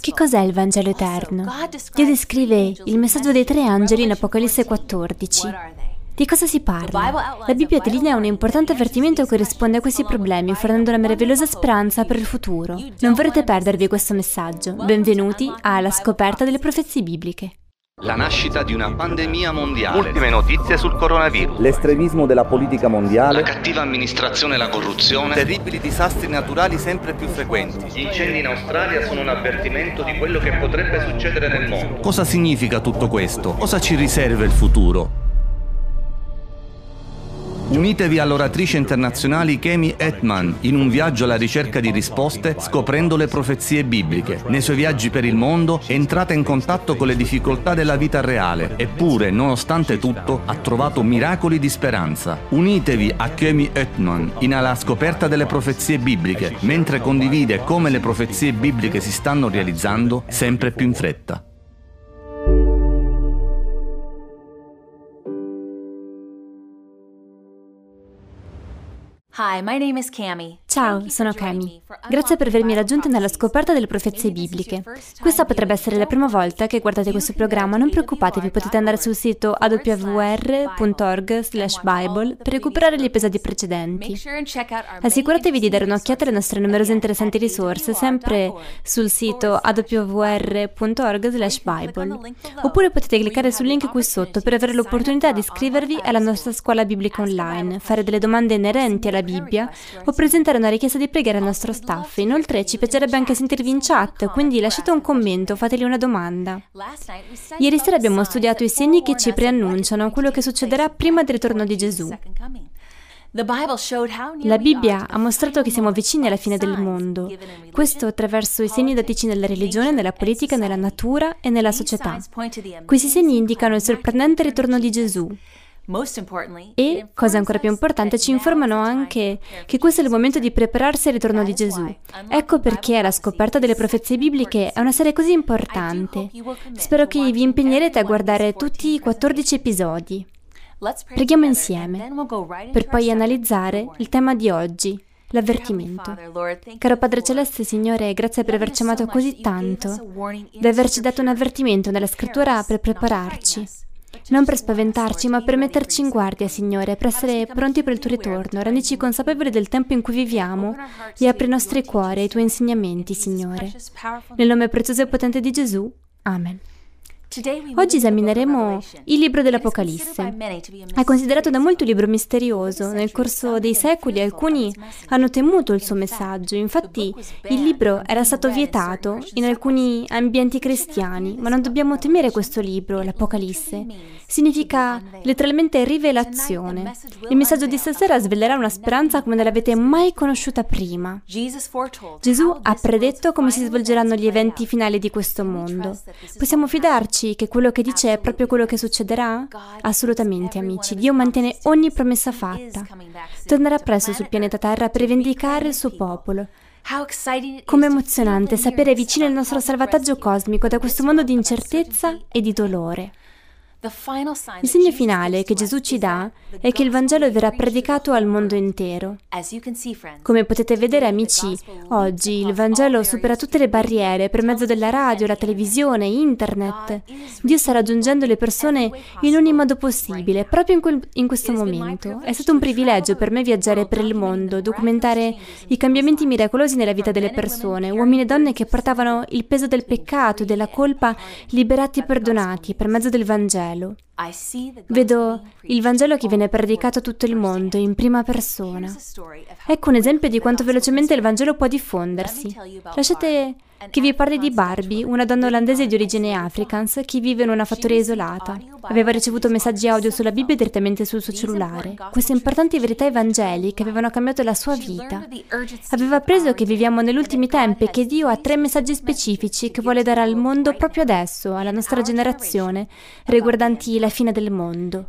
Che cos'è il Vangelo eterno? Dio descrive il messaggio dei tre angeli in Apocalisse 14. Di cosa si parla? La Bibbia delinea un importante avvertimento che risponde a questi problemi, fornendo una meravigliosa speranza per il futuro. Non vorrete perdervi questo messaggio. Benvenuti alla scoperta delle profezie bibliche. La nascita di una pandemia mondiale. Ultime notizie sul coronavirus. L'estremismo della politica mondiale. La cattiva amministrazione e la corruzione. Terribili disastri naturali sempre più frequenti. Gli incendi in Australia sono un avvertimento di quello che potrebbe succedere nel mondo. Cosa significa tutto questo? Cosa ci riserva il futuro? Unitevi all'oratrice internazionale Kemi Etman in un viaggio alla ricerca di risposte scoprendo le profezie bibliche. Nei suoi viaggi per il mondo entrate in contatto con le difficoltà della vita reale, eppure, nonostante tutto, ha trovato miracoli di speranza. Unitevi a Kemi Etman in alla scoperta delle profezie bibliche, mentre condivide come le profezie bibliche si stanno realizzando sempre più in fretta. Hi, my name is Cami. Ciao, sono Cami. Grazie per avermi raggiunto nella scoperta delle profezie bibliche. Questa potrebbe essere la prima volta che guardate questo programma, non preoccupatevi, potete andare sul sito awr.org bible per recuperare gli episodi precedenti. Assicuratevi di dare un'occhiata alle nostre numerose interessanti risorse, sempre sul sito awr.org bible. Oppure potete cliccare sul link qui sotto per avere l'opportunità di iscrivervi alla nostra scuola biblica online, fare delle domande inerenti alla Bibbia o presentare una richiesta di preghiera al nostro staff. Inoltre ci piacerebbe anche sentirvi in chat, quindi lasciate un commento, fateli una domanda. Ieri sera abbiamo studiato i segni che ci preannunciano quello che succederà prima del ritorno di Gesù. La Bibbia ha mostrato che siamo vicini alla fine del mondo, questo attraverso i segni datici nella religione, nella politica, nella natura e nella società. Questi segni indicano il sorprendente ritorno di Gesù. E, cosa ancora più importante, ci informano anche che questo è il momento di prepararsi al ritorno di Gesù. Ecco perché la scoperta delle profezie bibliche è una serie così importante. Spero che vi impegnerete a guardare tutti i 14 episodi. Preghiamo insieme, per poi analizzare il tema di oggi, l'avvertimento. Caro Padre Celeste, Signore, grazie per averci amato così tanto, di averci dato un avvertimento nella scrittura per prepararci. Non per spaventarci, ma per metterci in guardia, Signore, per essere pronti per il tuo ritorno. Rendici consapevoli del tempo in cui viviamo e apri i nostri cuori ai tuoi insegnamenti, Signore. Nel nome prezioso e potente di Gesù. Amen. Oggi esamineremo il libro dell'Apocalisse. È considerato da molti un libro misterioso. Nel corso dei secoli alcuni hanno temuto il suo messaggio. Infatti il libro era stato vietato in alcuni ambienti cristiani, ma non dobbiamo temere questo libro, l'Apocalisse. Significa letteralmente rivelazione. Il messaggio di stasera svelerà una speranza come non l'avete mai conosciuta prima. Gesù ha predetto come si svolgeranno gli eventi finali di questo mondo. Possiamo fidarci che quello che dice è proprio quello che succederà? Assolutamente, amici. Dio mantiene ogni promessa fatta. Tornerà presto sul pianeta Terra per vendicare il suo popolo. Come emozionante sapere vicino il nostro salvataggio cosmico da questo mondo di incertezza e di dolore. Il segno finale che Gesù ci dà è che il Vangelo verrà predicato al mondo intero. Come potete vedere amici, oggi il Vangelo supera tutte le barriere per mezzo della radio, la televisione, internet. Dio sta raggiungendo le persone in ogni modo possibile, proprio in, quel, in questo momento. È stato un privilegio per me viaggiare per il mondo, documentare i cambiamenti miracolosi nella vita delle persone, uomini e donne che portavano il peso del peccato e della colpa liberati e perdonati per mezzo del Vangelo. Vangelo. Vedo il Vangelo che viene predicato a tutto il mondo in prima persona. Ecco un esempio di quanto velocemente il Vangelo può diffondersi. Lasciate che vi parli di Barbie, una donna olandese di origine afrikaans che vive in una fattoria isolata. Aveva ricevuto messaggi audio sulla Bibbia direttamente sul suo cellulare. Queste importanti verità evangeliche avevano cambiato la sua vita. Aveva appreso che viviamo negli ultimi tempi e che Dio ha tre messaggi specifici che vuole dare al mondo proprio adesso, alla nostra generazione, riguardanti la fine del mondo.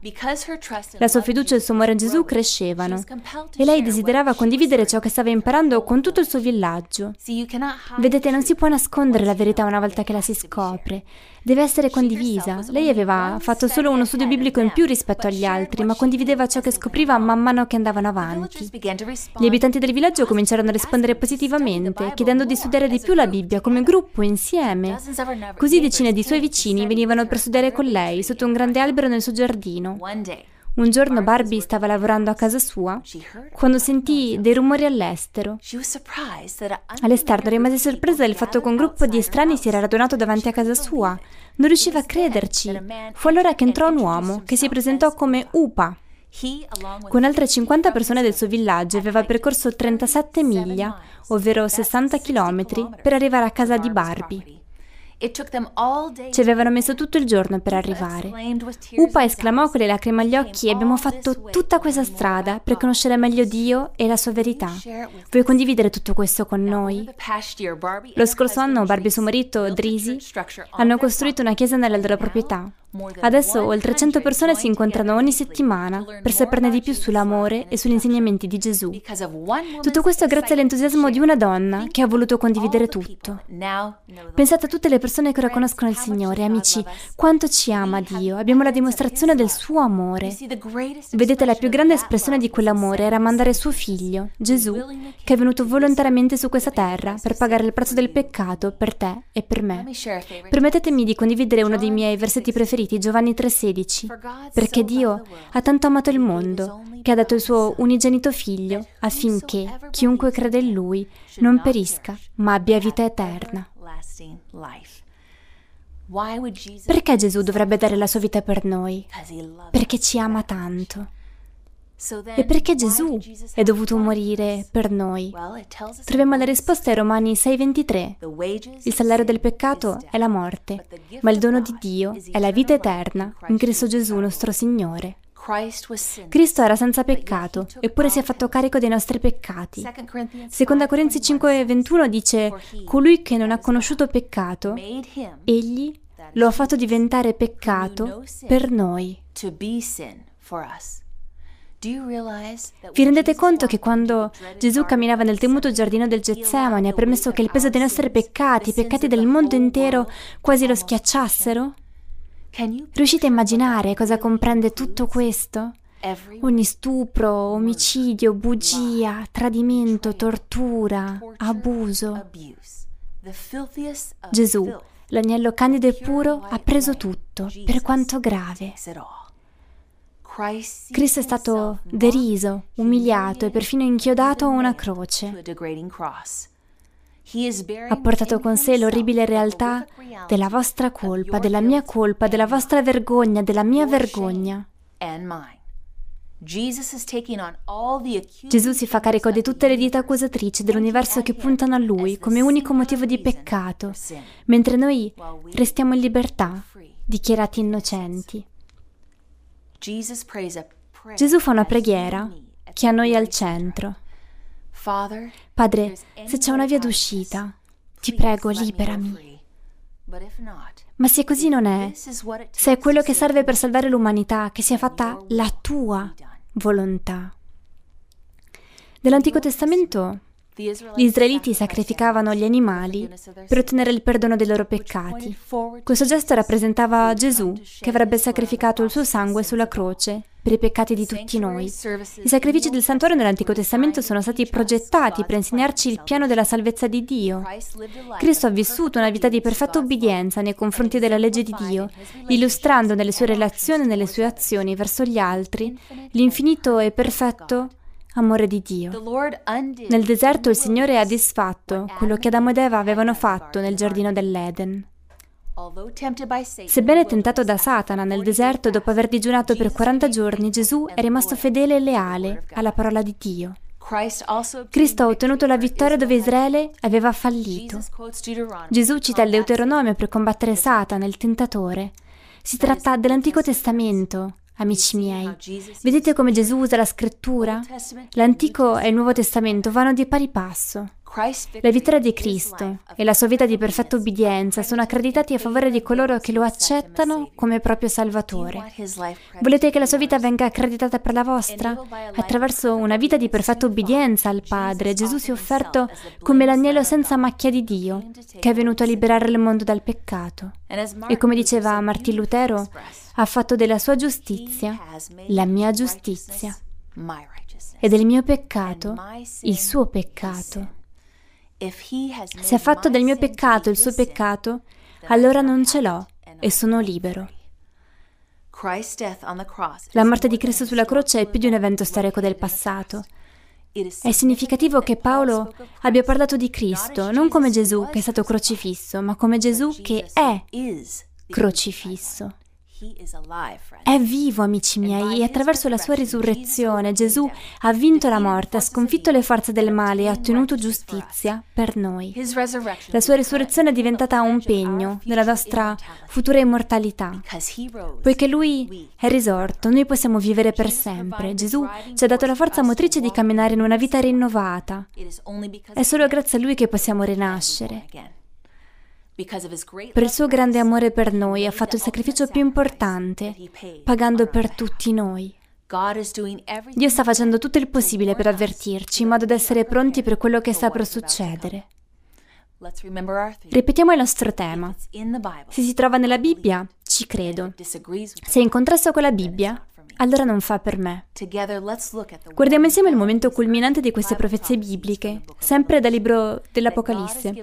La sua fiducia e il suo amore a Gesù crescevano e lei desiderava condividere ciò che stava imparando con tutto il suo villaggio. Vedete, non si può nascondere la verità una volta che la si scopre. Deve essere condivisa. Lei aveva fatto solo uno studio biblico in più rispetto agli altri, ma condivideva ciò che scopriva man mano che andavano avanti. Gli abitanti del villaggio cominciarono a rispondere positivamente, chiedendo di studiare di più la Bibbia come gruppo, insieme. Così decine di suoi vicini venivano per studiare con lei sotto un grande albero nel suo giardino. Un giorno Barbie stava lavorando a casa sua quando sentì dei rumori all'estero. All'esterno rimase sorpresa del fatto che un gruppo di estranei si era radunato davanti a casa sua. Non riusciva a crederci. Fu allora che entrò un uomo che si presentò come Upa. Con altre 50 persone del suo villaggio aveva percorso 37 miglia, ovvero 60 chilometri, per arrivare a casa di Barbie. Ci avevano messo tutto il giorno per arrivare. Upa esclamò con le lacrime agli occhi: Abbiamo fatto tutta questa strada per conoscere meglio Dio e la sua verità. Vuoi condividere tutto questo con noi? Lo scorso anno Barbie e suo marito, Drisi, hanno costruito una chiesa nella loro proprietà. Adesso oltre 100 persone si incontrano ogni settimana per saperne di più sull'amore e sugli insegnamenti di Gesù. Tutto questo grazie all'entusiasmo di una donna che ha voluto condividere tutto. Pensate a tutte le persone che ora conoscono il Signore, amici, quanto ci ama Dio. Abbiamo la dimostrazione del suo amore. Vedete, la più grande espressione di quell'amore era mandare suo figlio, Gesù, che è venuto volontariamente su questa terra per pagare il prezzo del peccato per te e per me. Permettetemi di condividere uno dei miei versetti preferiti preferiti, Giovanni 3:16, perché Dio ha tanto amato il mondo che ha dato il suo unigenito figlio affinché chiunque crede in lui non perisca, ma abbia vita eterna. Perché Gesù dovrebbe dare la sua vita per noi? Perché ci ama tanto. E perché Gesù è dovuto morire per noi? Troviamo la risposta ai Romani 6:23. Il salario del peccato è la morte, ma il dono di Dio è la vita eterna in Cristo Gesù nostro Signore. Cristo era senza peccato, eppure si è fatto carico dei nostri peccati. Seconda Corinzi 5:21 dice: Colui che non ha conosciuto peccato, egli lo ha fatto diventare peccato per noi. Vi rendete conto che quando Gesù camminava nel temuto giardino del Getsemani ha permesso che il peso dei nostri peccati, i peccati del mondo intero, quasi lo schiacciassero? Riuscite a immaginare cosa comprende tutto questo? Ogni stupro, omicidio, bugia, tradimento, tortura, abuso. Gesù, l'agnello candido e puro, ha preso tutto, per quanto grave. Cristo è stato deriso, umiliato e perfino inchiodato a una croce. Ha portato con sé l'orribile realtà della vostra colpa, della mia colpa, della vostra vergogna, della mia vergogna. Gesù si fa carico di tutte le dita accusatrici dell'universo che puntano a Lui come unico motivo di peccato, mentre noi restiamo in libertà, dichiarati innocenti. Gesù fa una preghiera che ha noi al centro. Padre, se c'è una via d'uscita, ti prego, liberami. Ma se così non è, se è quello che serve per salvare l'umanità, che sia fatta la tua volontà. Nell'Antico Testamento gli israeliti sacrificavano gli animali per ottenere il perdono dei loro peccati. Questo gesto rappresentava Gesù che avrebbe sacrificato il suo sangue sulla croce per i peccati di tutti noi. I sacrifici del santuario nell'Antico Testamento sono stati progettati per insegnarci il piano della salvezza di Dio. Cristo ha vissuto una vita di perfetta obbedienza nei confronti della legge di Dio, illustrando nelle sue relazioni e nelle sue azioni verso gli altri l'infinito e perfetto amore di Dio. Nel deserto il Signore ha disfatto quello che Adamo ed Eva avevano fatto nel giardino dell'Eden. Sebbene tentato da Satana nel deserto dopo aver digiunato per 40 giorni, Gesù è rimasto fedele e leale alla parola di Dio. Cristo ha ottenuto la vittoria dove Israele aveva fallito. Gesù cita il Deuteronomio per combattere Satana, il tentatore. Si tratta dell'Antico Testamento, Amici miei, vedete come Gesù usa la scrittura? L'Antico e il Nuovo Testamento vanno di pari passo. La vittoria di Cristo e la sua vita di perfetta obbedienza sono accreditati a favore di coloro che lo accettano come proprio Salvatore. Volete che la sua vita venga accreditata per la vostra? Attraverso una vita di perfetta obbedienza al Padre, Gesù si è offerto come l'agnello senza macchia di Dio, che è venuto a liberare il mondo dal peccato. E come diceva Martin Lutero, ha fatto della sua giustizia la mia giustizia e del mio peccato il suo peccato. Se ha fatto del mio peccato il suo peccato, allora non ce l'ho e sono libero. La morte di Cristo sulla croce è più di un evento storico del passato. È significativo che Paolo abbia parlato di Cristo non come Gesù che è stato crocifisso, ma come Gesù che è crocifisso. È vivo, amici miei, e attraverso la sua risurrezione Gesù ha vinto la morte, ha sconfitto le forze del male e ha ottenuto giustizia per noi. La sua risurrezione è diventata un pegno della nostra futura immortalità. Poiché Lui è risorto, noi possiamo vivere per sempre. Gesù ci ha dato la forza motrice di camminare in una vita rinnovata. È solo grazie a Lui che possiamo rinascere. Per il suo grande amore per noi ha fatto il sacrificio più importante, pagando per tutti noi. Dio sta facendo tutto il possibile per avvertirci, in modo da essere pronti per quello che sta per succedere. Ripetiamo il nostro tema. Se si trova nella Bibbia, ci credo. Se è in contrasto con la Bibbia, allora non fa per me. Guardiamo insieme il momento culminante di queste profezie bibliche, sempre dal libro dell'Apocalisse,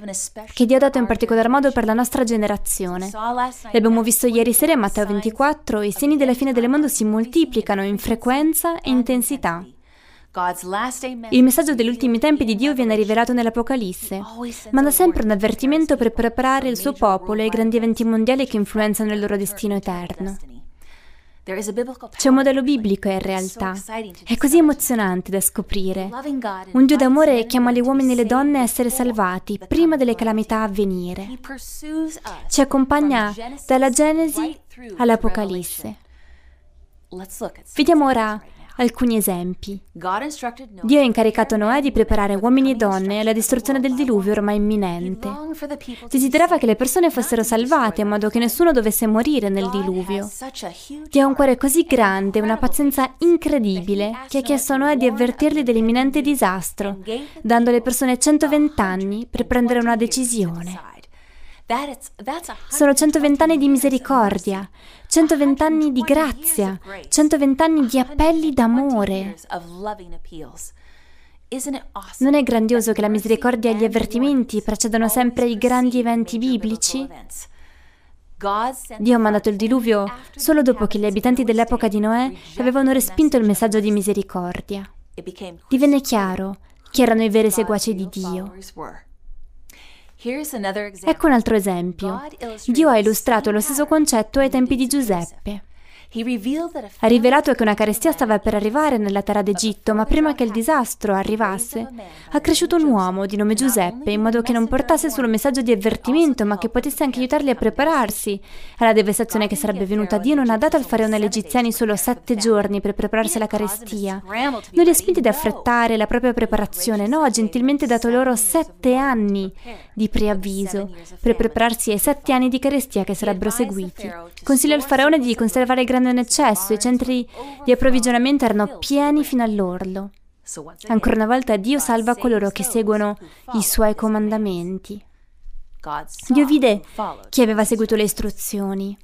che Dio ha dato in particolar modo per la nostra generazione. L'abbiamo visto ieri sera in Matteo 24, i segni della fine del mondo si moltiplicano in frequenza e intensità. Il messaggio degli ultimi tempi di Dio viene rivelato nell'Apocalisse. Manda sempre un avvertimento per preparare il suo popolo ai grandi eventi mondiali che influenzano il loro destino eterno. C'è un modello biblico in realtà. È così emozionante da scoprire. Un Dio d'amore chiama gli uomini e le donne a essere salvati prima delle calamità a venire. Ci accompagna dalla Genesi all'Apocalisse. Vediamo ora alcuni esempi. Dio ha incaricato Noè di preparare uomini e donne alla distruzione del diluvio ormai imminente. Desiderava che le persone fossero salvate in modo che nessuno dovesse morire nel diluvio. Dio ha un cuore così grande una pazienza incredibile che ha chiesto a Noè di avvertirli dell'imminente disastro, dando alle persone 120 anni per prendere una decisione. Sono 120 anni di misericordia, 120 anni di grazia, 120 anni di appelli d'amore. Non è grandioso che la misericordia e gli avvertimenti precedano sempre i grandi eventi biblici? Dio ha mandato il diluvio solo dopo che gli abitanti dell'epoca di Noè avevano respinto il messaggio di misericordia. Divenne chiaro chi erano i veri seguaci di Dio. Ecco un altro esempio. Dio ha illustrato lo stesso concetto ai tempi di Giuseppe. Ha rivelato che una carestia stava per arrivare nella terra d'Egitto, ma prima che il disastro arrivasse, ha cresciuto un uomo di nome Giuseppe, in modo che non portasse solo un messaggio di avvertimento, ma che potesse anche aiutarli a prepararsi alla devastazione che sarebbe venuta. Dio non ha dato al faraone agli egiziani solo sette giorni per prepararsi alla carestia. Non li ha spinti ad affrettare la propria preparazione, no, ha gentilmente dato loro sette anni di preavviso per prepararsi ai sette anni di carestia che sarebbero seguiti. Consiglio al faraone di conservare grande in eccesso, i centri di approvvigionamento erano pieni fino all'orlo. Ancora una volta Dio salva coloro che seguono i suoi comandamenti. Dio vide chi aveva seguito le istruzioni.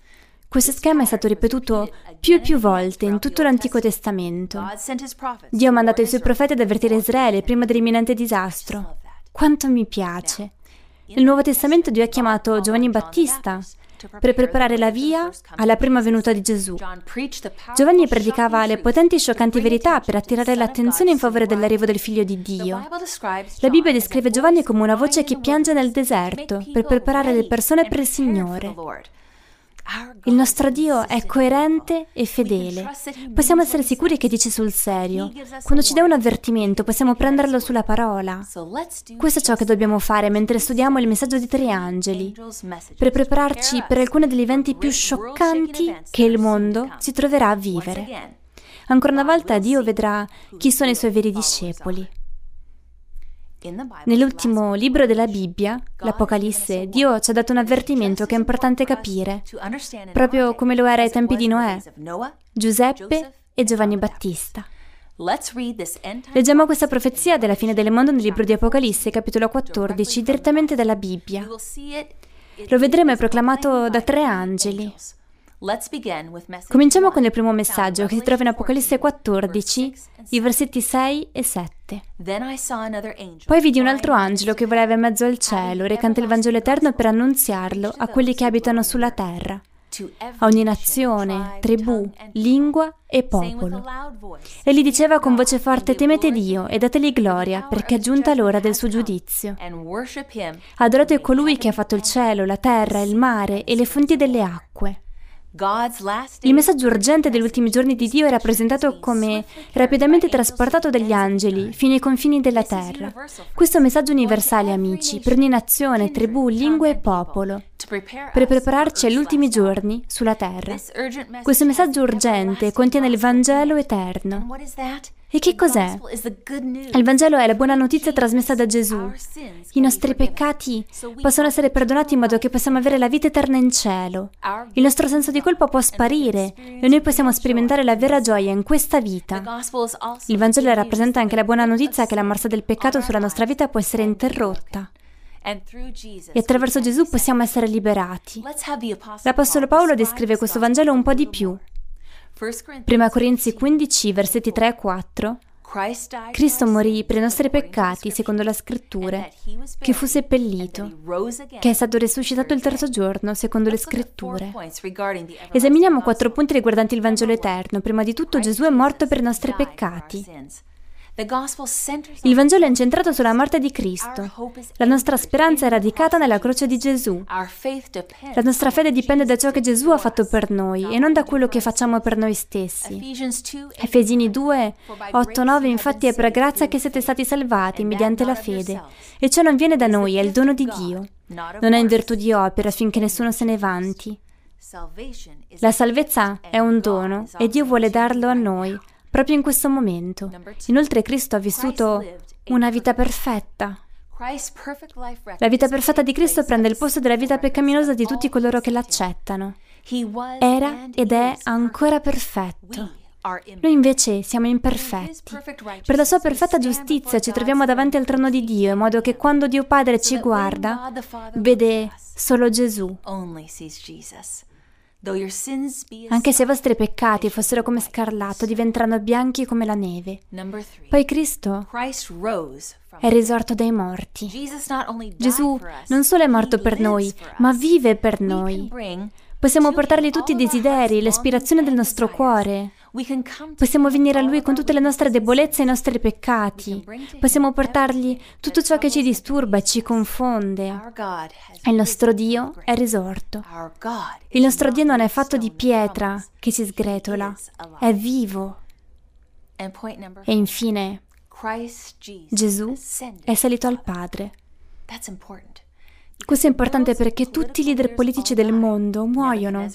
Questo schema è stato ripetuto più e più volte in tutto l'Antico Testamento. Dio ha mandato i suoi profeti ad avvertire Israele prima dell'imminente disastro. Quanto mi piace! Nel Nuovo Testamento Dio ha chiamato Giovanni Battista per preparare la via alla prima venuta di Gesù. Giovanni predicava le potenti e scioccanti verità per attirare l'attenzione in favore dell'arrivo del figlio di Dio. La Bibbia descrive Giovanni come una voce che piange nel deserto per preparare le persone per il Signore. Il nostro Dio è coerente e fedele. Possiamo essere sicuri che dice sul serio. Quando ci dà un avvertimento possiamo prenderlo sulla parola. Questo è ciò che dobbiamo fare mentre studiamo il messaggio di tre angeli, per prepararci per alcuni degli eventi più scioccanti che il mondo si troverà a vivere. Ancora una volta Dio vedrà chi sono i suoi veri discepoli. Nell'ultimo libro della Bibbia, l'Apocalisse, Dio ci ha dato un avvertimento che è importante capire, proprio come lo era ai tempi di Noè, Giuseppe e Giovanni Battista. Leggiamo questa profezia della fine del mondo nel libro di Apocalisse, capitolo 14, direttamente dalla Bibbia. Lo vedremo è proclamato da tre angeli. Cominciamo con il primo messaggio che si trova in Apocalisse 14, i versetti 6 e 7. Poi vidi un altro angelo che volava in mezzo al cielo, recante il Vangelo eterno per annunziarlo a quelli che abitano sulla terra, a ogni nazione, tribù, lingua e popolo. E gli diceva con voce forte, temete Dio e dategli gloria, perché è giunta l'ora del suo giudizio. Adorate colui che ha fatto il cielo, la terra, il mare e le fonti delle acque. Il messaggio urgente degli ultimi giorni di Dio era presentato come rapidamente trasportato dagli angeli fino ai confini della terra. Questo è un messaggio universale, amici, per ogni nazione, tribù, lingua e popolo, per prepararci agli ultimi giorni sulla terra. Questo messaggio urgente contiene il Vangelo eterno. E che cos'è? Il Vangelo è la buona notizia trasmessa da Gesù. I nostri peccati possono essere perdonati in modo che possiamo avere la vita eterna in cielo. Il nostro senso di colpa può sparire e noi possiamo sperimentare la vera gioia in questa vita. Il Vangelo rappresenta anche la buona notizia che la morsa del peccato sulla nostra vita può essere interrotta. E attraverso Gesù possiamo essere liberati. L'Apostolo Paolo descrive questo Vangelo un po' di più. Prima Corinzi 15, versetti 3 e 4. Cristo morì per i nostri peccati, secondo la scrittura, che fu seppellito, che è stato risuscitato il terzo giorno, secondo le scritture. Esaminiamo quattro punti riguardanti il Vangelo eterno. Prima di tutto Gesù è morto per i nostri peccati. Il Vangelo è incentrato sulla morte di Cristo. La nostra speranza è radicata nella croce di Gesù. La nostra fede dipende da ciò che Gesù ha fatto per noi e non da quello che facciamo per noi stessi. Efesini 2, 8, 9 infatti è per grazia che siete stati salvati mediante la fede e ciò non viene da noi, è il dono di Dio. Non è in virtù di opera affinché nessuno se ne vanti. La salvezza è un dono e Dio vuole darlo a noi proprio in questo momento. Inoltre Cristo ha vissuto una vita perfetta. La vita perfetta di Cristo prende il posto della vita peccaminosa di tutti coloro che l'accettano. Era ed è ancora perfetto. Noi invece siamo imperfetti. Per la sua perfetta giustizia ci troviamo davanti al trono di Dio, in modo che quando Dio Padre ci guarda, vede solo Gesù. Anche se i vostri peccati fossero come scarlatto, diventeranno bianchi come la neve. Poi Cristo è risorto dai morti. Gesù non solo è morto per noi, ma vive per noi. Possiamo portargli tutti i desideri, l'aspirazione del nostro cuore. Possiamo venire a Lui con tutte le nostre debolezze e i nostri peccati. Possiamo portargli tutto ciò che ci disturba e ci confonde. Il nostro Dio è risorto. Il nostro Dio non è fatto di pietra che si sgretola, è vivo. E infine, Gesù è salito al Padre. Questo è importante perché tutti i leader politici del mondo muoiono.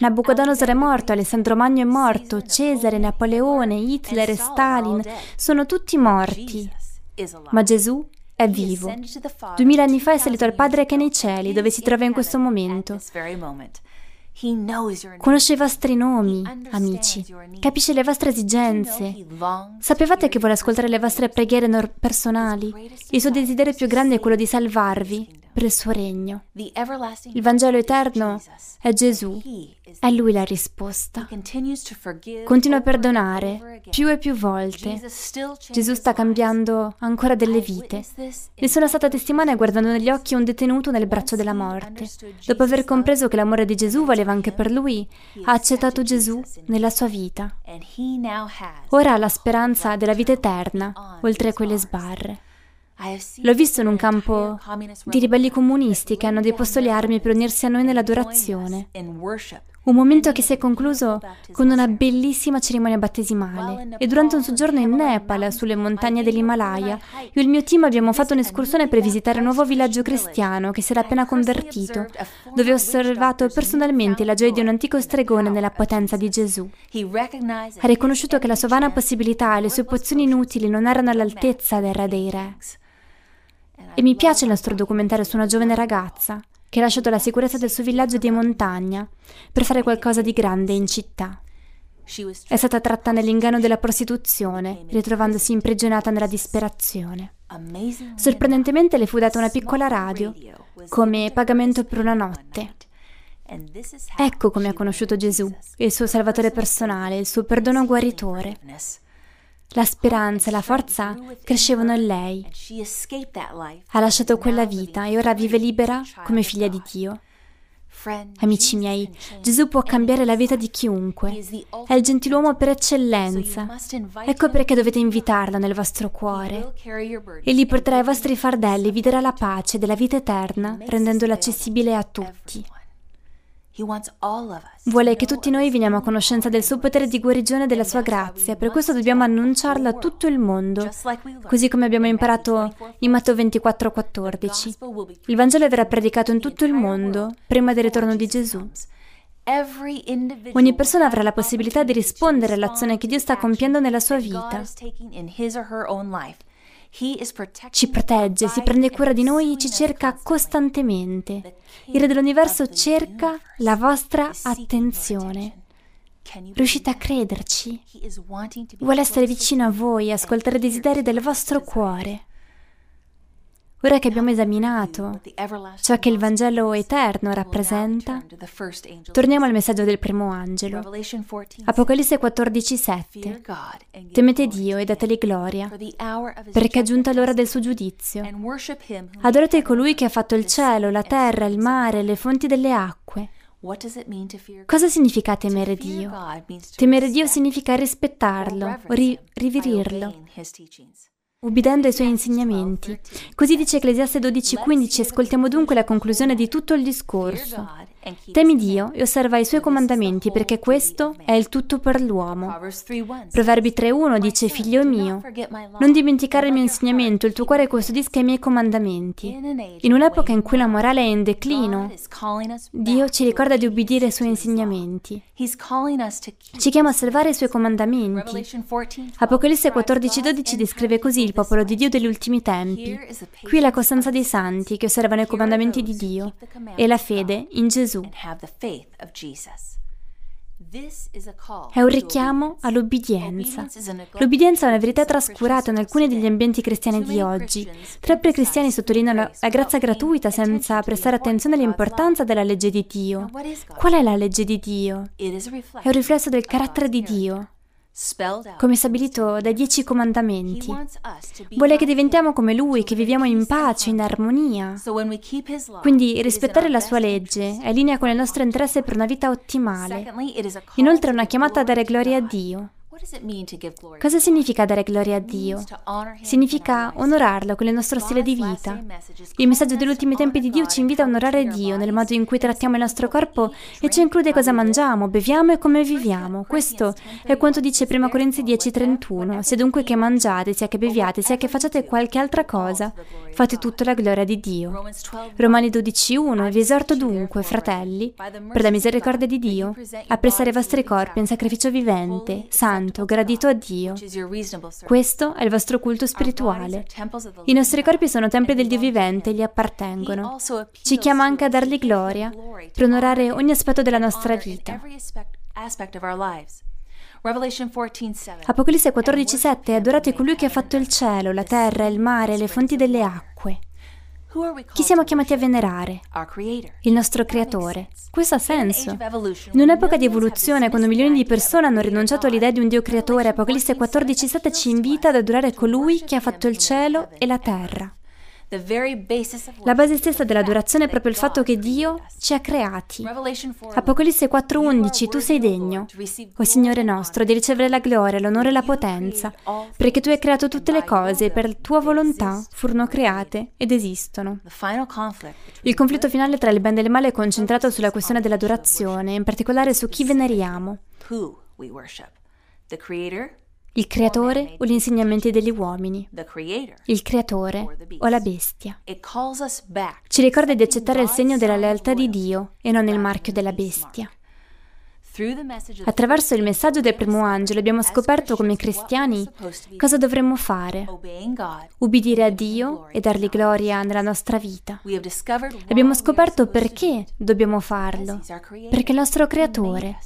Nabucodonosor è morto, Alessandro Magno è morto, Cesare, Napoleone, Hitler e Stalin sono tutti morti. Ma Gesù è vivo. Duemila anni fa è salito al Padre che è nei cieli, dove si trova in questo momento. Conosce i vostri nomi, amici, capisce le vostre esigenze. Sapevate che vuole ascoltare le vostre preghiere personali? Il suo desiderio più grande è quello di salvarvi per il suo regno. Il Vangelo eterno è Gesù. È Lui la risposta. Continua a perdonare più e più volte. Gesù sta cambiando ancora delle vite. Ne sono stata testimone guardando negli occhi un detenuto nel braccio della morte. Dopo aver compreso che l'amore di Gesù valeva anche per lui, ha accettato Gesù nella sua vita. Ora ha la speranza della vita eterna, oltre a quelle sbarre. L'ho visto in un campo di ribelli comunisti che hanno deposto le armi per unirsi a noi nell'adorazione. Un momento che si è concluso con una bellissima cerimonia battesimale e durante un soggiorno in Nepal, sulle montagne dell'Himalaya, io e il mio team abbiamo fatto un'escursione per visitare un nuovo villaggio cristiano che si era appena convertito, dove ho osservato personalmente la gioia di un antico stregone nella potenza di Gesù. Ha riconosciuto che la sua vana possibilità e le sue pozioni inutili non erano all'altezza del Re dei Re. E mi piace il nostro documentario su una giovane ragazza che ha lasciato la sicurezza del suo villaggio di montagna per fare qualcosa di grande in città. È stata tratta nell'inganno della prostituzione, ritrovandosi imprigionata nella disperazione. Sorprendentemente le fu data una piccola radio come pagamento per una notte. Ecco come ha conosciuto Gesù, il suo Salvatore personale, il suo perdono guaritore. La speranza e la forza crescevano in lei. Ha lasciato quella vita e ora vive libera come figlia di Dio. Amici miei, Gesù può cambiare la vita di chiunque. È il gentiluomo per eccellenza. Ecco perché dovete invitarlo nel vostro cuore. Egli porterà i vostri fardelli, vi darà la pace della vita eterna, rendendola accessibile a tutti. Vuole che tutti noi veniamo a conoscenza del suo potere di guarigione e della sua grazia, per questo dobbiamo annunciarlo a tutto il mondo, così come abbiamo imparato in Matteo 24:14. Il Vangelo verrà predicato in tutto il mondo prima del ritorno di Gesù. Ogni persona avrà la possibilità di rispondere all'azione che Dio sta compiendo nella sua vita. Ci protegge, si prende cura di noi, ci cerca costantemente. Il Re dell'universo cerca la vostra attenzione. Riuscite a crederci? Vuole essere vicino a voi, ascoltare i desideri del vostro cuore. Ora che abbiamo esaminato ciò che il Vangelo eterno rappresenta, torniamo al messaggio del primo angelo. Apocalisse 14:7. Temete Dio e dateli gloria, perché è giunta l'ora del suo giudizio. Adorate colui che ha fatto il cielo, la terra, il mare, le fonti delle acque. Cosa significa temere Dio? Temere Dio significa rispettarlo ri- riverirlo ubbidendo ai suoi insegnamenti. Così dice Ecclesiaste 12:15, ascoltiamo dunque la conclusione di tutto il discorso. Temi Dio e osserva i suoi comandamenti perché questo è il tutto per l'uomo. Proverbi 3.1 dice Figlio mio, non dimenticare il mio insegnamento, il tuo cuore custodisca i miei comandamenti. In un'epoca in cui la morale è in declino, Dio ci ricorda di ubbidire ai suoi insegnamenti. Ci chiama a osservare i suoi comandamenti. Apocalisse 14.12 descrive così il popolo di Dio degli ultimi tempi. Qui è la costanza dei santi che osservano i comandamenti di Dio e la fede in Gesù Gesù. È un richiamo all'obbedienza. L'obbedienza è una verità trascurata in alcuni degli ambienti cristiani di oggi. Troppi cristiani sottolineano la grazia gratuita senza prestare attenzione all'importanza della legge di Dio. Qual è la legge di Dio? È un riflesso del carattere di Dio come stabilito dai dieci comandamenti. Vuole che diventiamo come Lui, che viviamo in pace, in armonia. Quindi rispettare la sua legge è in linea con il nostro interesse per una vita ottimale. Inoltre è una chiamata a dare gloria a Dio. Cosa significa dare gloria a Dio? Significa onorarlo con il nostro stile di vita. Il messaggio degli ultimi tempi di Dio ci invita a onorare Dio nel modo in cui trattiamo il nostro corpo e ci include cosa mangiamo, beviamo e come viviamo. Questo è quanto dice 1 Corinzi 10:31. Se dunque che mangiate, sia che beviate, sia che facciate qualche altra cosa, fate tutto la gloria di Dio. Romani 12:1 Vi esorto dunque, fratelli, per la misericordia di Dio, a prestare i vostri corpi in sacrificio vivente, santo, santo, gradito a Dio. Questo è il vostro culto spirituale. I nostri corpi sono templi del Dio vivente e gli appartengono. Ci chiama anche a dargli gloria per onorare ogni aspetto della nostra vita. Apocalisse 14:7 Adorate colui che ha fatto il cielo, la terra, il mare, le fonti delle acque. Chi siamo chiamati a venerare? Il nostro creatore. Questo ha senso. In un'epoca di evoluzione, quando milioni di persone hanno rinunciato all'idea di un Dio creatore, Apocalisse 14,7 ci invita ad adorare colui che ha fatto il cielo e la terra. La base stessa dell'adorazione è proprio il fatto che Dio ci ha creati. Apocalisse 4:11 Tu sei degno, o Signore nostro, di ricevere la gloria, l'onore e la potenza, perché tu hai creato tutte le cose e per tua volontà furono create ed esistono. Il conflitto finale tra il bene e il male è concentrato sulla questione dell'adorazione, in particolare su chi veneriamo il creatore o gli insegnamenti degli uomini, il creatore o la bestia. Ci ricorda di accettare il segno della lealtà di Dio e non il marchio della bestia. Attraverso il messaggio del primo angelo abbiamo scoperto come cristiani cosa dovremmo fare. Ubbidire a Dio e dargli gloria nella nostra vita. Abbiamo scoperto perché dobbiamo farlo. Perché è il nostro creatore.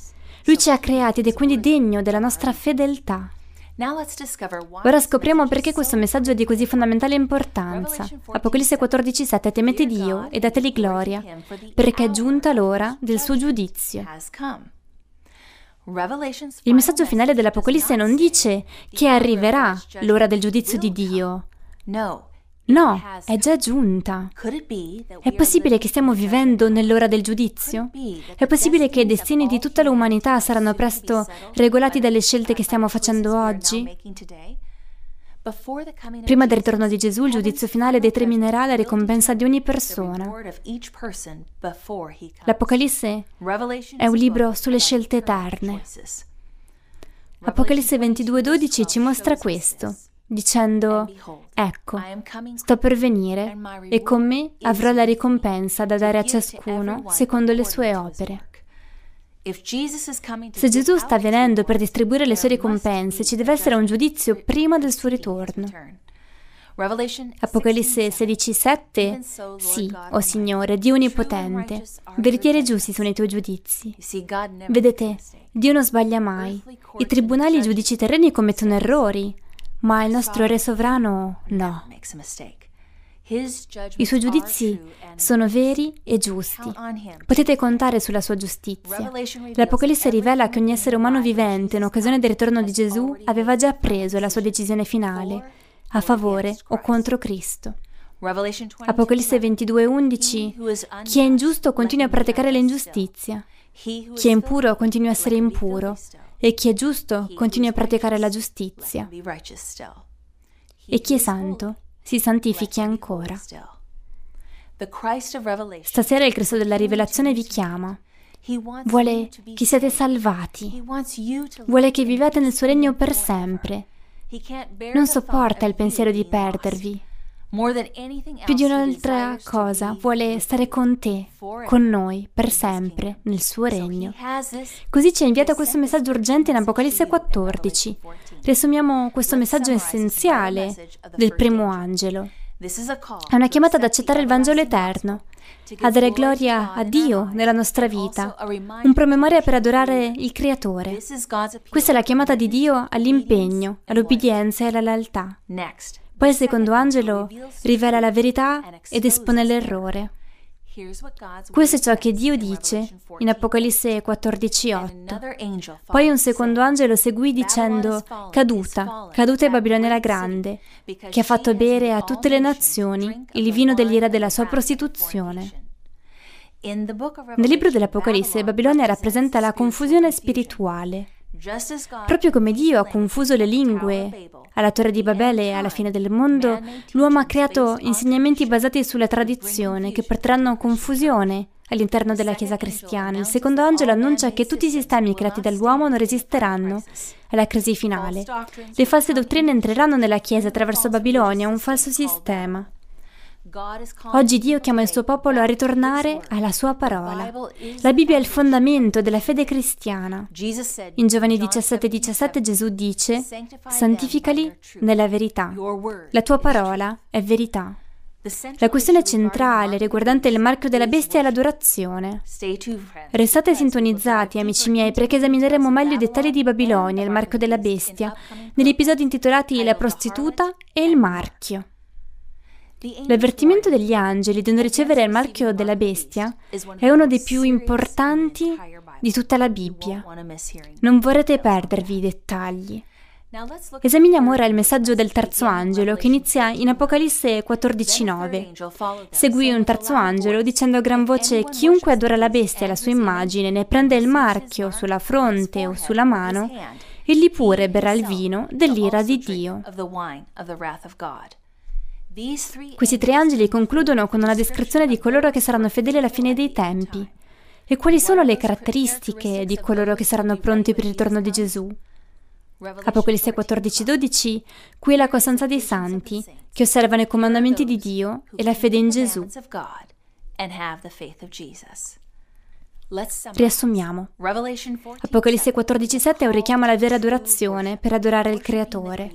Lui ci ha creati ed è quindi degno della nostra fedeltà. Ora scopriamo perché questo messaggio è di così fondamentale importanza. Apocalisse 14:7 Temete Dio e dategli gloria, perché è giunta l'ora del suo giudizio. Il messaggio finale dell'Apocalisse non dice che arriverà l'ora del giudizio di Dio. No, è già giunta. È possibile che stiamo vivendo nell'ora del giudizio? È possibile che i destini di tutta l'umanità saranno presto regolati dalle scelte che stiamo facendo oggi? Prima del ritorno di Gesù, il giudizio finale determinerà la ricompensa di ogni persona. L'Apocalisse è un libro sulle scelte eterne. Apocalisse 22:12 ci mostra questo dicendo, ecco, sto per venire e con me avrò la ricompensa da dare a ciascuno secondo le sue opere. Se Gesù sta venendo per distribuire le sue ricompense, ci deve essere un giudizio prima del suo ritorno. Apocalisse 16:7 Sì, o oh Signore, Dio Onnipotente, veritieri e giusti sono i tuoi giudizi. Vedete, Dio non sbaglia mai. I tribunali e i giudici terreni commettono errori, ma il nostro Re sovrano no. I suoi giudizi sono veri e giusti. Potete contare sulla sua giustizia. L'Apocalisse rivela che ogni essere umano vivente, in occasione del ritorno di Gesù, aveva già preso la sua decisione finale, a favore o contro Cristo. Apocalisse 22:11 Chi è ingiusto continua a praticare l'ingiustizia. Chi è impuro continua a essere impuro e chi è giusto continui a praticare la giustizia. E chi è santo si santifichi ancora. Stasera il Cristo della rivelazione vi chiama. Vuole che siate salvati. Vuole che viviate nel suo regno per sempre. Non sopporta il pensiero di perdervi. Più di un'altra cosa, vuole stare con te, con noi, per sempre, nel suo regno. Così ci ha inviato questo messaggio urgente in Apocalisse 14. Riassumiamo questo messaggio essenziale del primo angelo. È una chiamata ad accettare il Vangelo eterno, a dare gloria a Dio nella nostra vita, un promemoria per adorare il Creatore. Questa è la chiamata di Dio all'impegno, all'obbedienza e alla lealtà. Poi il secondo angelo rivela la verità ed espone l'errore. Questo è ciò che Dio dice in Apocalisse 14:8. Poi un secondo angelo seguì dicendo, caduta, caduta è Babilonia la grande, che ha fatto bere a tutte le nazioni il vino dell'ira della sua prostituzione. Nel libro dell'Apocalisse Babilonia rappresenta la confusione spirituale. Proprio come Dio ha confuso le lingue alla Torre di Babele e alla fine del mondo, l'uomo ha creato insegnamenti basati sulla tradizione che porteranno confusione all'interno della Chiesa cristiana. Il secondo angelo annuncia che tutti i sistemi creati dall'uomo non resisteranno alla crisi finale. Le false dottrine entreranno nella Chiesa attraverso Babilonia, un falso sistema. Oggi Dio chiama il suo popolo a ritornare alla sua parola. La Bibbia è il fondamento della fede cristiana. In Giovanni 17:17 17 Gesù dice, santificali nella verità. La tua parola è verità. La questione centrale riguardante il marchio della bestia è l'adorazione. Restate sintonizzati, amici miei, perché esamineremo meglio i dettagli di Babilonia, il marchio della bestia, negli episodi intitolati La prostituta e il marchio. L'avvertimento degli angeli di non ricevere il marchio della bestia è uno dei più importanti di tutta la Bibbia. Non vorrete perdervi i dettagli. Esaminiamo ora il messaggio del terzo angelo che inizia in Apocalisse 14:9. Seguì un terzo angelo dicendo a gran voce: Chiunque adora la bestia e la sua immagine ne prende il marchio sulla fronte o sulla mano, egli pure berrà il vino dell'ira di Dio. Questi tre angeli concludono con una descrizione di coloro che saranno fedeli alla fine dei tempi. E quali sono le caratteristiche di coloro che saranno pronti per il ritorno di Gesù? Apocalisse 14:12 Qui è la costanza dei santi, che osservano i comandamenti di Dio e la fede in Gesù. Riassumiamo. Apocalisse 14.7 è un richiamo alla vera adorazione per adorare il Creatore.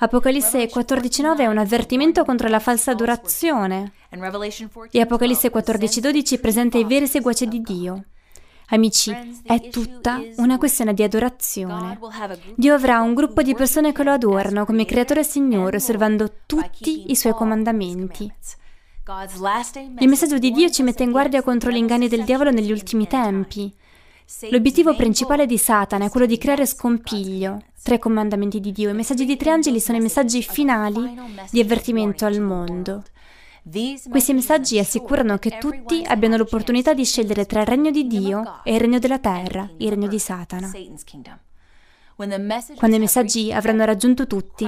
Apocalisse 14.9 è un avvertimento contro la falsa adorazione. E Apocalisse 14.12 presenta i veri seguaci di Dio. Amici, è tutta una questione di adorazione. Dio avrà un gruppo di persone che lo adorano come Creatore e Signore, osservando tutti i suoi comandamenti. Il messaggio di Dio ci mette in guardia contro gli inganni del diavolo negli ultimi tempi. L'obiettivo principale di Satana è quello di creare scompiglio. Tre comandamenti di Dio. I messaggi di tre angeli sono i messaggi finali di avvertimento al mondo. Questi messaggi assicurano che tutti abbiano l'opportunità di scegliere tra il regno di Dio e il regno della terra, il regno di Satana. Quando i messaggi avranno raggiunto tutti,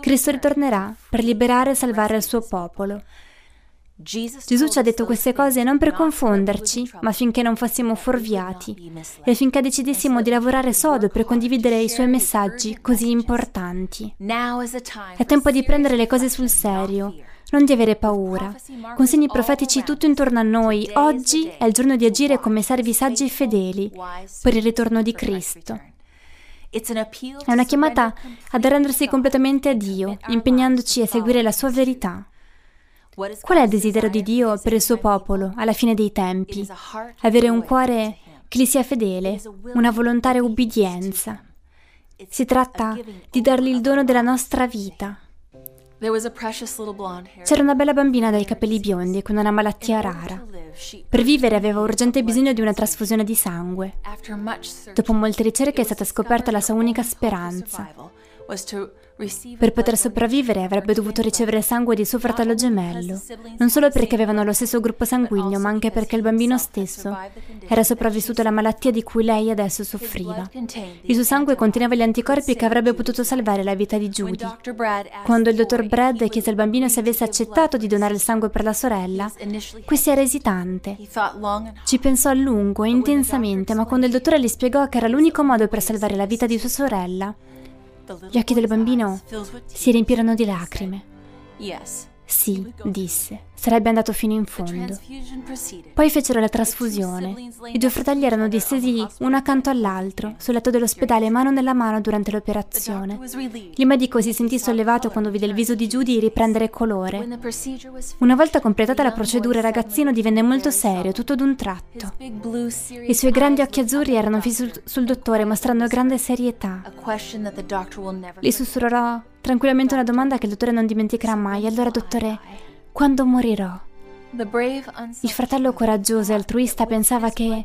Cristo ritornerà per liberare e salvare il suo popolo. Gesù ci ha detto queste cose non per confonderci, ma affinché non fossimo fuorviati e affinché decidessimo di lavorare sodo per condividere i suoi messaggi così importanti. È tempo di prendere le cose sul serio, non di avere paura. Con segni profetici tutto intorno a noi, oggi è il giorno di agire come servi saggi e fedeli per il ritorno di Cristo. È una chiamata ad arrendersi completamente a Dio, impegnandoci a seguire la sua verità. Qual è il desiderio di Dio per il suo popolo alla fine dei tempi? Avere un cuore che gli sia fedele, una volontaria ubbidienza. Si tratta di dargli il dono della nostra vita. C'era una bella bambina dai capelli biondi con una malattia rara. Per vivere aveva urgente bisogno di una trasfusione di sangue. Dopo molte ricerche è stata scoperta la sua unica speranza. Per poter sopravvivere avrebbe dovuto ricevere sangue di suo fratello gemello, non solo perché avevano lo stesso gruppo sanguigno, ma anche perché il bambino stesso era sopravvissuto alla malattia di cui lei adesso soffriva. Il suo sangue conteneva gli anticorpi che avrebbe potuto salvare la vita di Judy. Quando il dottor Brad chiese al bambino se avesse accettato di donare il sangue per la sorella, questi era esitante. Ci pensò a lungo e intensamente, ma quando il dottore gli spiegò che era l'unico modo per salvare la vita di sua sorella, gli occhi del bambino si riempirono di lacrime. Sì, disse. Sarebbe andato fino in fondo. Poi fecero la trasfusione. I due fratelli erano distesi uno accanto all'altro, sul letto dell'ospedale, mano nella mano durante l'operazione. Il medico si sentì sollevato quando vide il viso di Judy riprendere colore. Una volta completata la procedura, il ragazzino divenne molto serio, tutto d'un tratto. I suoi grandi occhi azzurri erano fissi sul dottore, mostrando grande serietà. Gli sussurrò tranquillamente una domanda che il dottore non dimenticherà mai. Allora, dottore, quando morirò? Il fratello coraggioso e altruista pensava che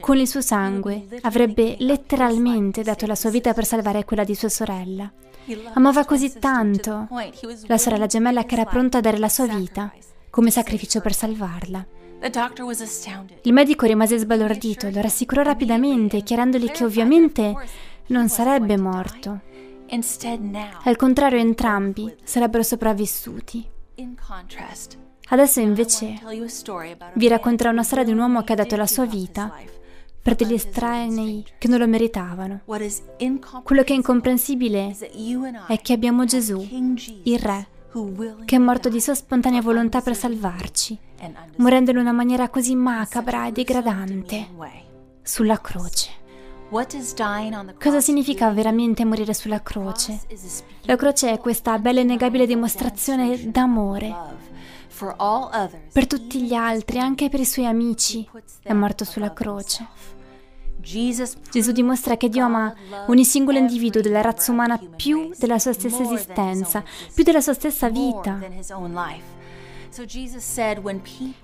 con il suo sangue avrebbe letteralmente dato la sua vita per salvare quella di sua sorella. Amava così tanto la sorella gemella che era pronta a dare la sua vita come sacrificio per salvarla. Il medico rimase sbalordito e lo rassicurò rapidamente, chiarendogli che ovviamente non sarebbe morto. Al contrario, entrambi sarebbero sopravvissuti. Adesso invece vi racconterò una storia di un uomo che ha dato la sua vita per degli estranei che non lo meritavano. Quello che è incomprensibile è che abbiamo Gesù, il Re, che è morto di sua spontanea volontà per salvarci, morendo in una maniera così macabra e degradante sulla croce. Cosa significa veramente morire sulla croce? La croce è questa bella e innegabile dimostrazione d'amore. Per tutti gli altri, anche per i suoi amici, è morto sulla croce. Gesù dimostra che Dio ama ogni singolo individuo della razza umana più della sua stessa esistenza, più della sua stessa vita.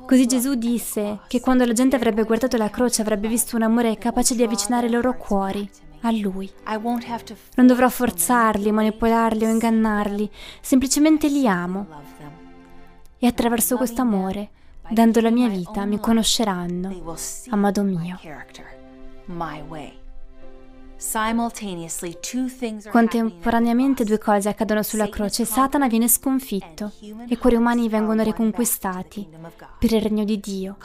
Così Gesù disse che quando la gente avrebbe guardato la croce avrebbe visto un amore capace di avvicinare i loro cuori a Lui. Non dovrò forzarli, manipolarli o ingannarli, semplicemente li amo. E attraverso questo amore, dando la mia vita, mi conosceranno, amado mio. Contemporaneamente due cose accadono sulla croce. Satana viene sconfitto e i cuori umani vengono riconquistati per il regno di Dio.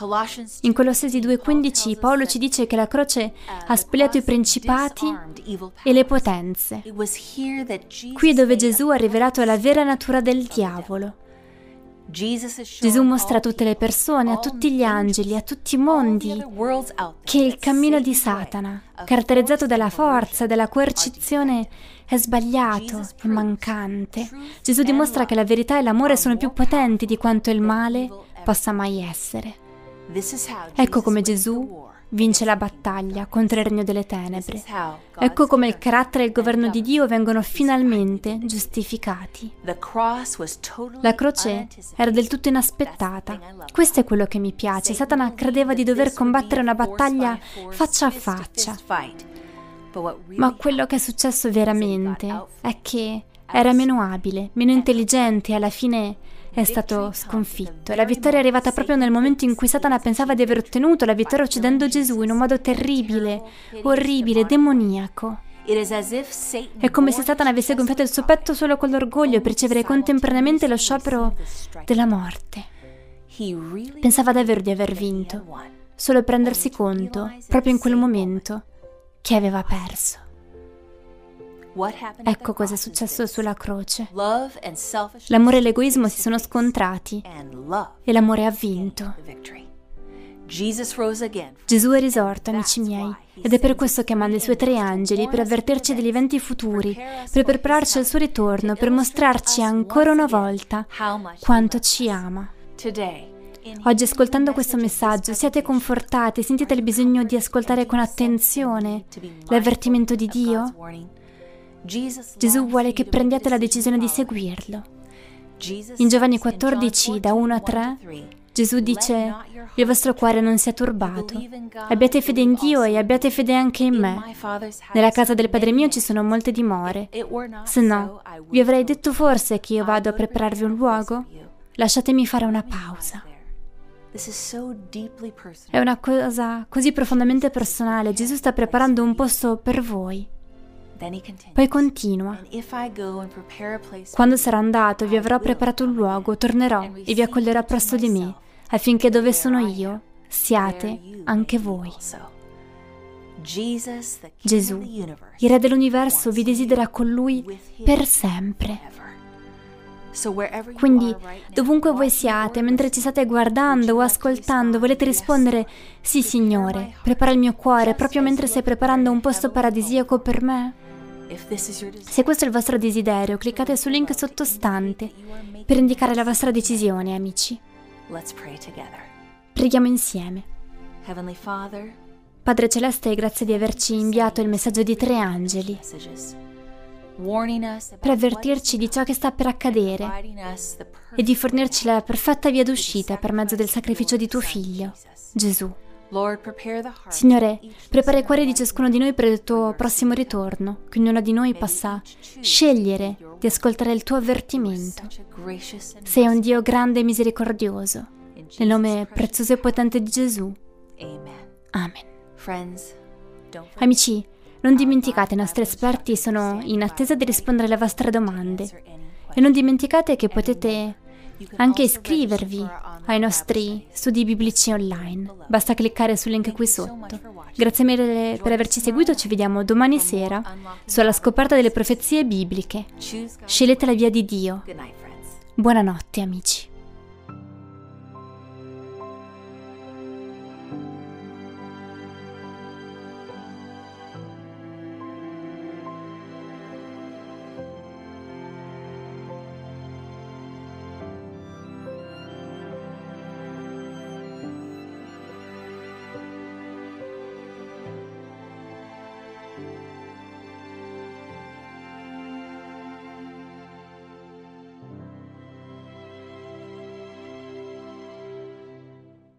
In Colossesi 2.15 Paolo ci dice che la croce ha spogliato i principati e le potenze. Qui è dove Gesù ha rivelato la vera natura del diavolo. Gesù mostra a tutte le persone, a tutti gli angeli, a tutti i mondi, che il cammino di Satana, caratterizzato dalla forza, dalla coercizione, è sbagliato, è mancante. Gesù dimostra che la verità e l'amore sono più potenti di quanto il male possa mai essere. Ecco come Gesù vince la battaglia contro il regno delle tenebre. Ecco come il carattere e il governo di Dio vengono finalmente giustificati. La croce era del tutto inaspettata. Questo è quello che mi piace. Satana credeva di dover combattere una battaglia faccia a faccia. Ma quello che è successo veramente è che era meno abile, meno intelligente e alla fine è stato sconfitto. La vittoria è arrivata proprio nel momento in cui Satana pensava di aver ottenuto la vittoria uccidendo Gesù in un modo terribile, orribile, demoniaco. È come se Satana avesse gonfiato il suo petto solo con l'orgoglio per ricevere contemporaneamente lo sciopero della morte. Pensava davvero di aver vinto, solo per rendersi conto, proprio in quel momento, che aveva perso. Ecco cosa è successo sulla croce. L'amore e l'egoismo si sono scontrati. E l'amore ha vinto. Gesù è risorto, amici miei, ed è per questo che manda i suoi tre angeli per avvertirci degli eventi futuri, per prepararci al suo ritorno, per mostrarci ancora una volta quanto ci ama. Oggi ascoltando questo messaggio siate confortati, sentite il bisogno di ascoltare con attenzione l'avvertimento di Dio? Gesù vuole che prendiate la decisione di seguirlo. In Giovanni 14, da 1 a 3, Gesù dice, il vostro cuore non sia turbato, abbiate fede in Dio e abbiate fede anche in me. Nella casa del Padre mio ci sono molte dimore, se no, vi avrei detto forse che io vado a prepararvi un luogo? Lasciatemi fare una pausa. È una cosa così profondamente personale, Gesù sta preparando un posto per voi. Poi continua. Quando sarò andato, vi avrò preparato un luogo, tornerò e vi accoglierò presso di me, affinché dove sono io, siate anche voi. Gesù, il Re dell'universo, vi desidera con Lui per sempre. Quindi, dovunque voi siate, mentre ci state guardando o ascoltando, volete rispondere, sì Signore, prepara il mio cuore proprio mentre stai preparando un posto paradisiaco per me? Se questo è il vostro desiderio, cliccate sul link sottostante per indicare la vostra decisione, amici. Preghiamo insieme. Padre Celeste, grazie di averci inviato il messaggio di tre angeli per avvertirci di ciò che sta per accadere e di fornirci la perfetta via d'uscita per mezzo del sacrificio di tuo figlio, Gesù. Signore, prepara i cuori di ciascuno di noi per il tuo prossimo ritorno, che ognuno di noi possa scegliere di ascoltare il tuo avvertimento. Sei un Dio grande e misericordioso. Nel nome prezioso e potente di Gesù. Amen. Amici, non dimenticate, i nostri esperti sono in attesa di rispondere alle vostre domande. E non dimenticate che potete anche iscrivervi ai nostri studi biblici online. Basta cliccare sul link qui sotto. Grazie mille per averci seguito, ci vediamo domani sera sulla scoperta delle profezie bibliche. Scegliete la via di Dio. Buonanotte amici.